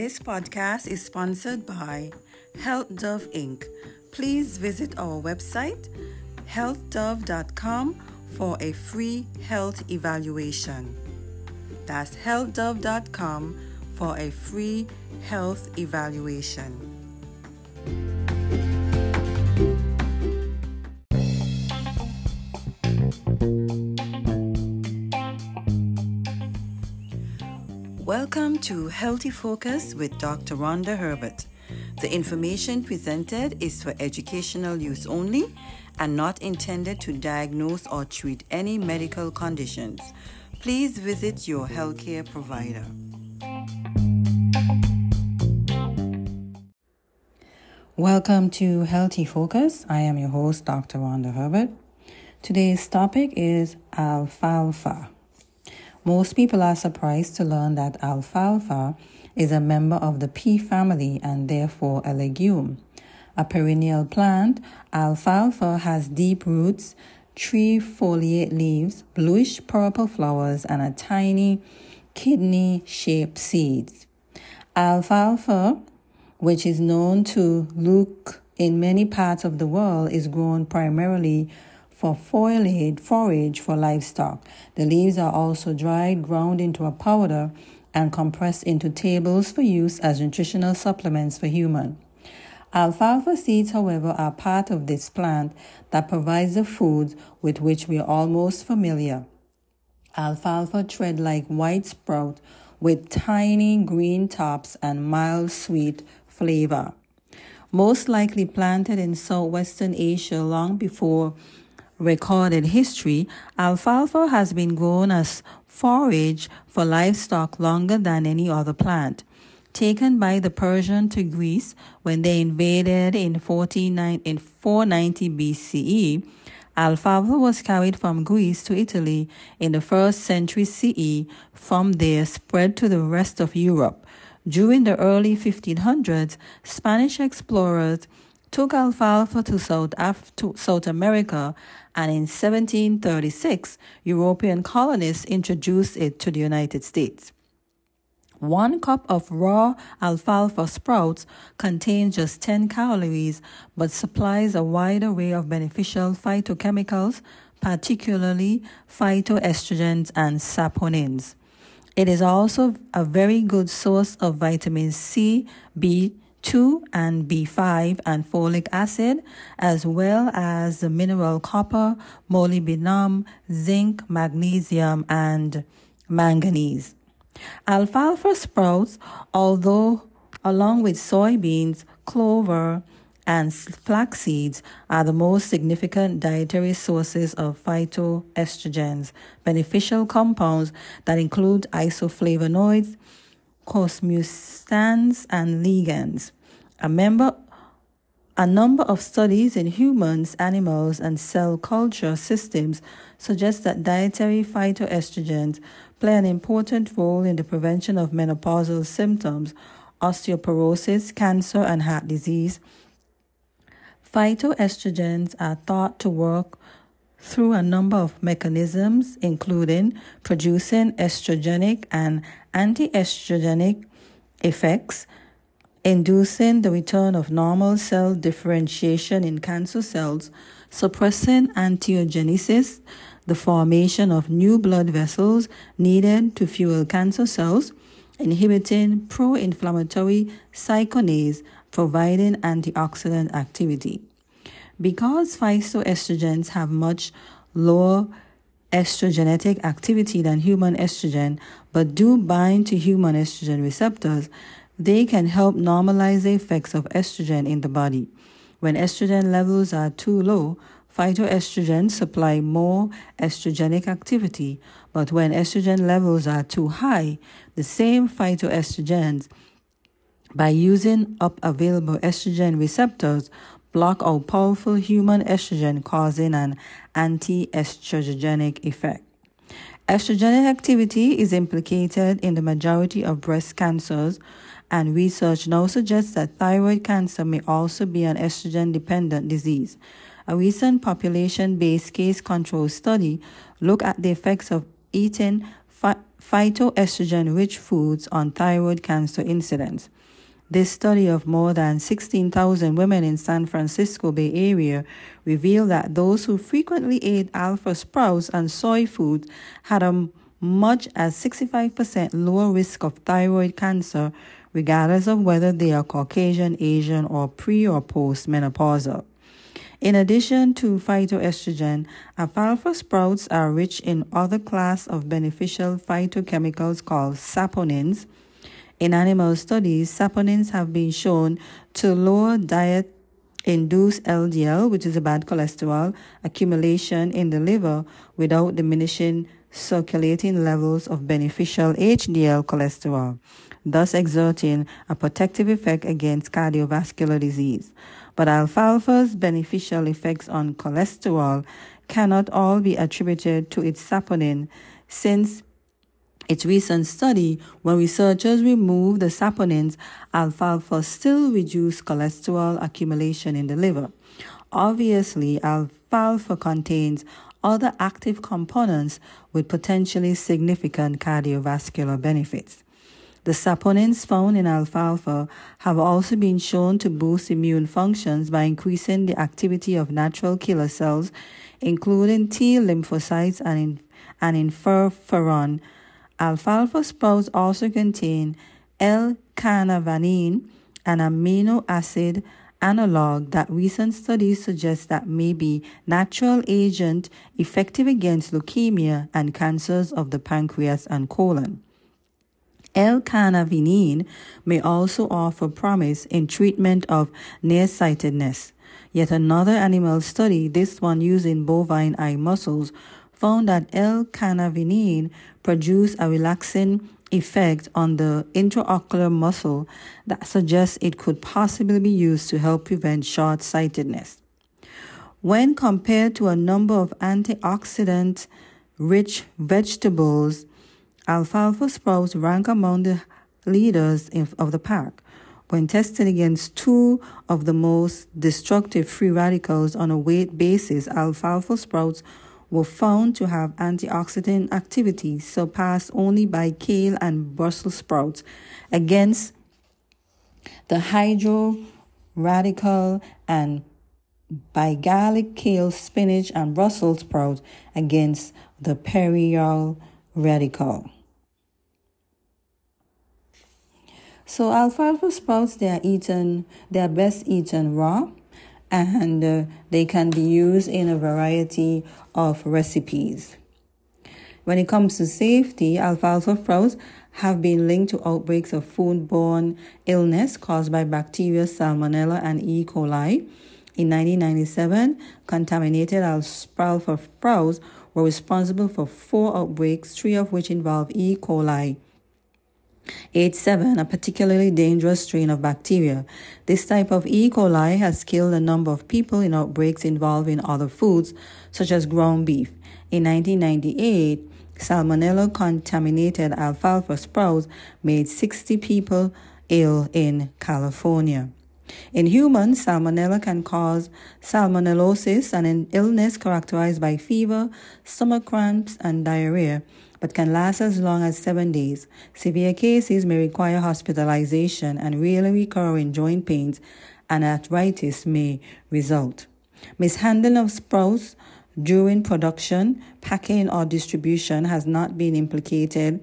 This podcast is sponsored by Health Dove Inc. Please visit our website healthdove.com for a free health evaluation. That's healthdove.com for a free health evaluation. Welcome to Healthy Focus with Dr. Ronda Herbert. The information presented is for educational use only and not intended to diagnose or treat any medical conditions. Please visit your healthcare provider. Welcome to Healthy Focus. I am your host, Dr. Ronda Herbert. Today's topic is alfalfa. Most people are surprised to learn that alfalfa is a member of the pea family and therefore a legume. A perennial plant, alfalfa has deep roots, trifoliate leaves, bluish purple flowers, and a tiny kidney shaped seeds. Alfalfa, which is known to look in many parts of the world, is grown primarily for forage for livestock. The leaves are also dried, ground into a powder, and compressed into tables for use as nutritional supplements for human. Alfalfa seeds, however, are part of this plant that provides the food with which we are almost familiar. Alfalfa thread like white sprout with tiny green tops and mild sweet flavor. Most likely planted in southwestern Asia long before recorded history, alfalfa has been grown as forage for livestock longer than any other plant. Taken by the Persian to Greece when they invaded in, 49, in 490 BCE, alfalfa was carried from Greece to Italy in the first century CE, from there spread to the rest of Europe. During the early 1500s, Spanish explorers took alfalfa to South, Af- to South America, and in 1736, European colonists introduced it to the United States. One cup of raw alfalfa sprouts contains just 10 calories but supplies a wide array of beneficial phytochemicals, particularly phytoestrogens and saponins. It is also a very good source of vitamin C, B, 2 and B5 and folic acid, as well as the mineral copper, molybdenum, zinc, magnesium, and manganese. Alfalfa sprouts, although along with soybeans, clover, and flax seeds are the most significant dietary sources of phytoestrogens, beneficial compounds that include isoflavonoids, coumestans and lignans. A member a number of studies in humans, animals, and cell culture systems suggest that dietary phytoestrogens play an important role in the prevention of menopausal symptoms, osteoporosis, cancer, and heart disease. Phytoestrogens are thought to work through a number of mechanisms, including producing estrogenic and anti estrogenic effects, inducing the return of normal cell differentiation in cancer cells, suppressing angiogenesis, the formation of new blood vessels needed to fuel cancer cells, inhibiting pro inflammatory cyclase, providing antioxidant activity. Because phytoestrogens have much lower estrogenetic activity than human estrogen, but do bind to human estrogen receptors, they can help normalize the effects of estrogen in the body. When estrogen levels are too low, phytoestrogens supply more estrogenic activity, but when estrogen levels are too high, the same phytoestrogens, by using up available estrogen receptors, block out powerful human estrogen, causing an anti estrogenic effect. Estrogenic activity is implicated in the majority of breast cancers, and research now suggests that thyroid cancer may also be an estrogen dependent disease. A recent population based case control study looked at the effects of eating phy- phytoestrogen rich foods on thyroid cancer incidence. This study of more than 16,000 women in San Francisco Bay Area revealed that those who frequently ate alpha sprouts and soy foods had a much as 65% lower risk of thyroid cancer regardless of whether they are Caucasian, Asian, or pre or post menopausal. In addition to phytoestrogen, alfalfa sprouts are rich in other class of beneficial phytochemicals called saponins in animal studies, saponins have been shown to lower diet induced LDL, which is a bad cholesterol, accumulation in the liver without diminishing circulating levels of beneficial HDL cholesterol, thus exerting a protective effect against cardiovascular disease. But alfalfa's beneficial effects on cholesterol cannot all be attributed to its saponin, since its recent study, when researchers removed the saponins, alfalfa still reduced cholesterol accumulation in the liver. Obviously, alfalfa contains other active components with potentially significant cardiovascular benefits. The saponins found in alfalfa have also been shown to boost immune functions by increasing the activity of natural killer cells, including T lymphocytes and, and interferon Alfalfa sprouts also contain L-carnitine, an amino acid analog that recent studies suggest that may be natural agent effective against leukemia and cancers of the pancreas and colon. L-carnitine may also offer promise in treatment of nearsightedness. Yet another animal study, this one using bovine eye muscles, found that L-carnitine produced a relaxing effect on the intraocular muscle that suggests it could possibly be used to help prevent short sightedness. When compared to a number of antioxidant rich vegetables, alfalfa sprouts rank among the leaders of the pack. When tested against two of the most destructive free radicals on a weight basis, alfalfa sprouts were found to have antioxidant activity surpassed only by kale and Brussels sprouts against the hydroxyl radical and by garlic, kale, spinach, and Brussels sprouts against the perennial radical. So alfalfa sprouts they are eaten they are best eaten raw and uh, they can be used in a variety of recipes. When it comes to safety, alfalfa sprouts have been linked to outbreaks of foodborne illness caused by bacteria Salmonella and E. coli. In 1997, contaminated alfalfa sprouts were responsible for four outbreaks, three of which involved E. coli. H7, a particularly dangerous strain of bacteria. This type of E. coli has killed a number of people in outbreaks involving other foods, such as ground beef. In 1998, salmonella contaminated alfalfa sprouts made 60 people ill in California. In humans, salmonella can cause salmonellosis, an illness characterized by fever, stomach cramps, and diarrhea but can last as long as seven days. Severe cases may require hospitalization and rarely recurring joint pains and arthritis may result. Mishandling of sprouts during production, packing, or distribution has not been implicated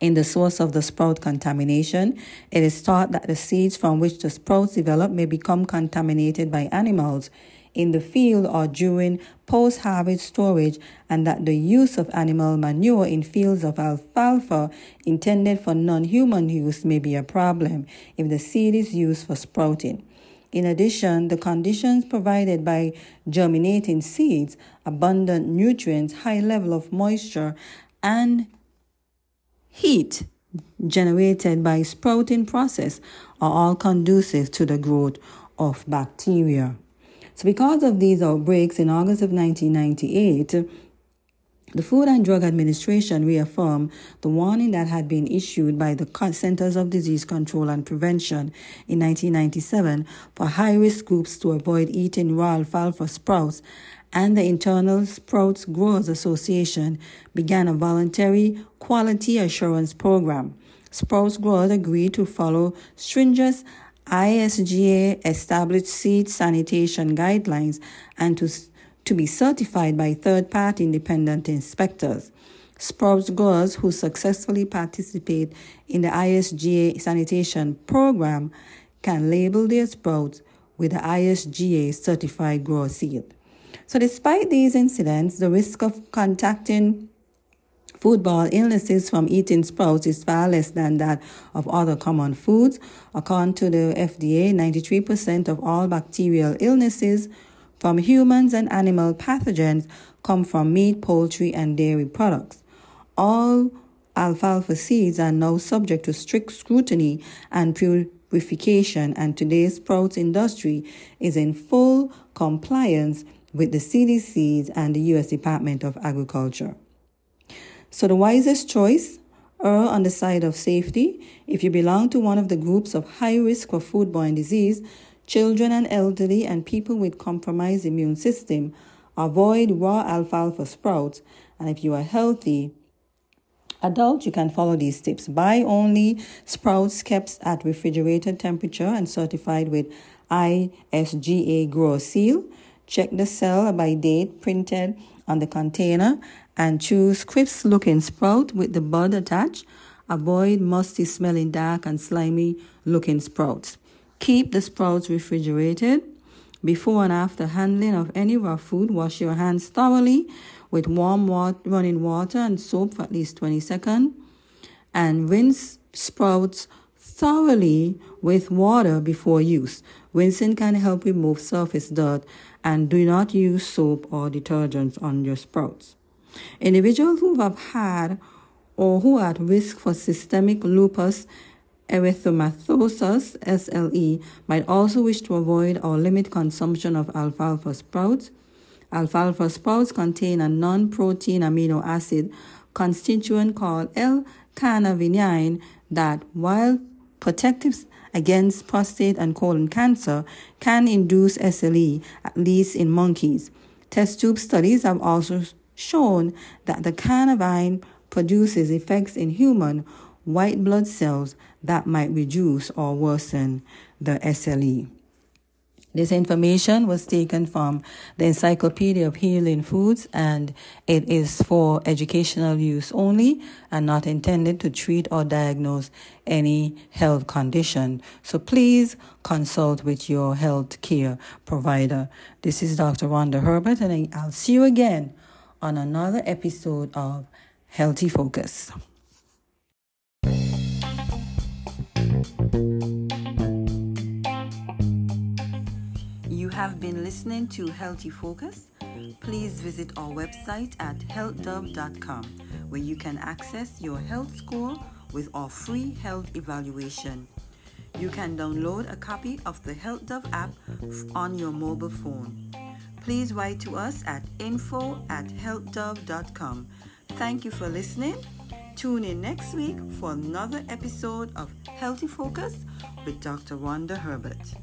in the source of the sprout contamination. It is thought that the seeds from which the sprouts develop may become contaminated by animals in the field or during post harvest storage, and that the use of animal manure in fields of alfalfa intended for non human use may be a problem if the seed is used for sprouting. In addition, the conditions provided by germinating seeds, abundant nutrients, high level of moisture, and heat generated by sprouting process are all conducive to the growth of bacteria. So, because of these outbreaks in August of 1998, the Food and Drug Administration reaffirmed the warning that had been issued by the Centers of Disease Control and Prevention in 1997 for high risk groups to avoid eating raw alfalfa sprouts and the International Sprouts Growers Association began a voluntary quality assurance program. Sprouts growers agreed to follow stringent ISGA established seed sanitation guidelines and to, to be certified by third party independent inspectors. Sprouts growers who successfully participate in the ISGA sanitation program can label their sprouts with the ISGA certified grower seed. So, despite these incidents, the risk of contacting foodborne illnesses from eating sprouts is far less than that of other common foods. According to the FDA, 93% of all bacterial illnesses from humans and animal pathogens come from meat, poultry, and dairy products. All alfalfa seeds are now subject to strict scrutiny and purification, and today's sprouts industry is in full compliance with the CDC's and the U.S. Department of Agriculture. So, the wisest choice err on the side of safety. If you belong to one of the groups of high risk for foodborne disease, children and elderly and people with compromised immune system, avoid raw alfalfa sprouts. And if you are healthy, adult, you can follow these tips. Buy only sprouts kept at refrigerated temperature and certified with ISGA grower seal. Check the sell by date printed on the container and choose crisp looking sprout with the bud attached. Avoid musty smelling dark and slimy looking sprouts. Keep the sprouts refrigerated. Before and after handling of any raw food, wash your hands thoroughly with warm water, running water and soap for at least 20 seconds. And rinse sprouts thoroughly with water before use. Rinsing can help remove surface dirt and do not use soap or detergents on your sprouts. Individuals who have had or who are at risk for systemic lupus erythematosus SLE might also wish to avoid or limit consumption of alfalfa sprouts. Alfalfa sprouts contain a non-protein amino acid constituent called L-carnitine that, while protective against prostate and colon cancer, can induce SLE, at least in monkeys. Test tube studies have also shown that the carnitine produces effects in human white blood cells that might reduce or worsen the SLE. This information was taken from the Encyclopedia of Healing Foods and it is for educational use only and not intended to treat or diagnose any health condition. So please consult with your health care provider. This is Dr. Ronda Herbert and I'll see you again on another episode of Healthy Focus. You have been listening to Healthy Focus. Please visit our website at healthdove.com where you can access your health score with our free health evaluation. You can download a copy of the Health Dove app on your mobile phone please write to us at info at healthdove.com. Thank you for listening. Tune in next week for another episode of Healthy Focus with Dr. Ronda Herbert.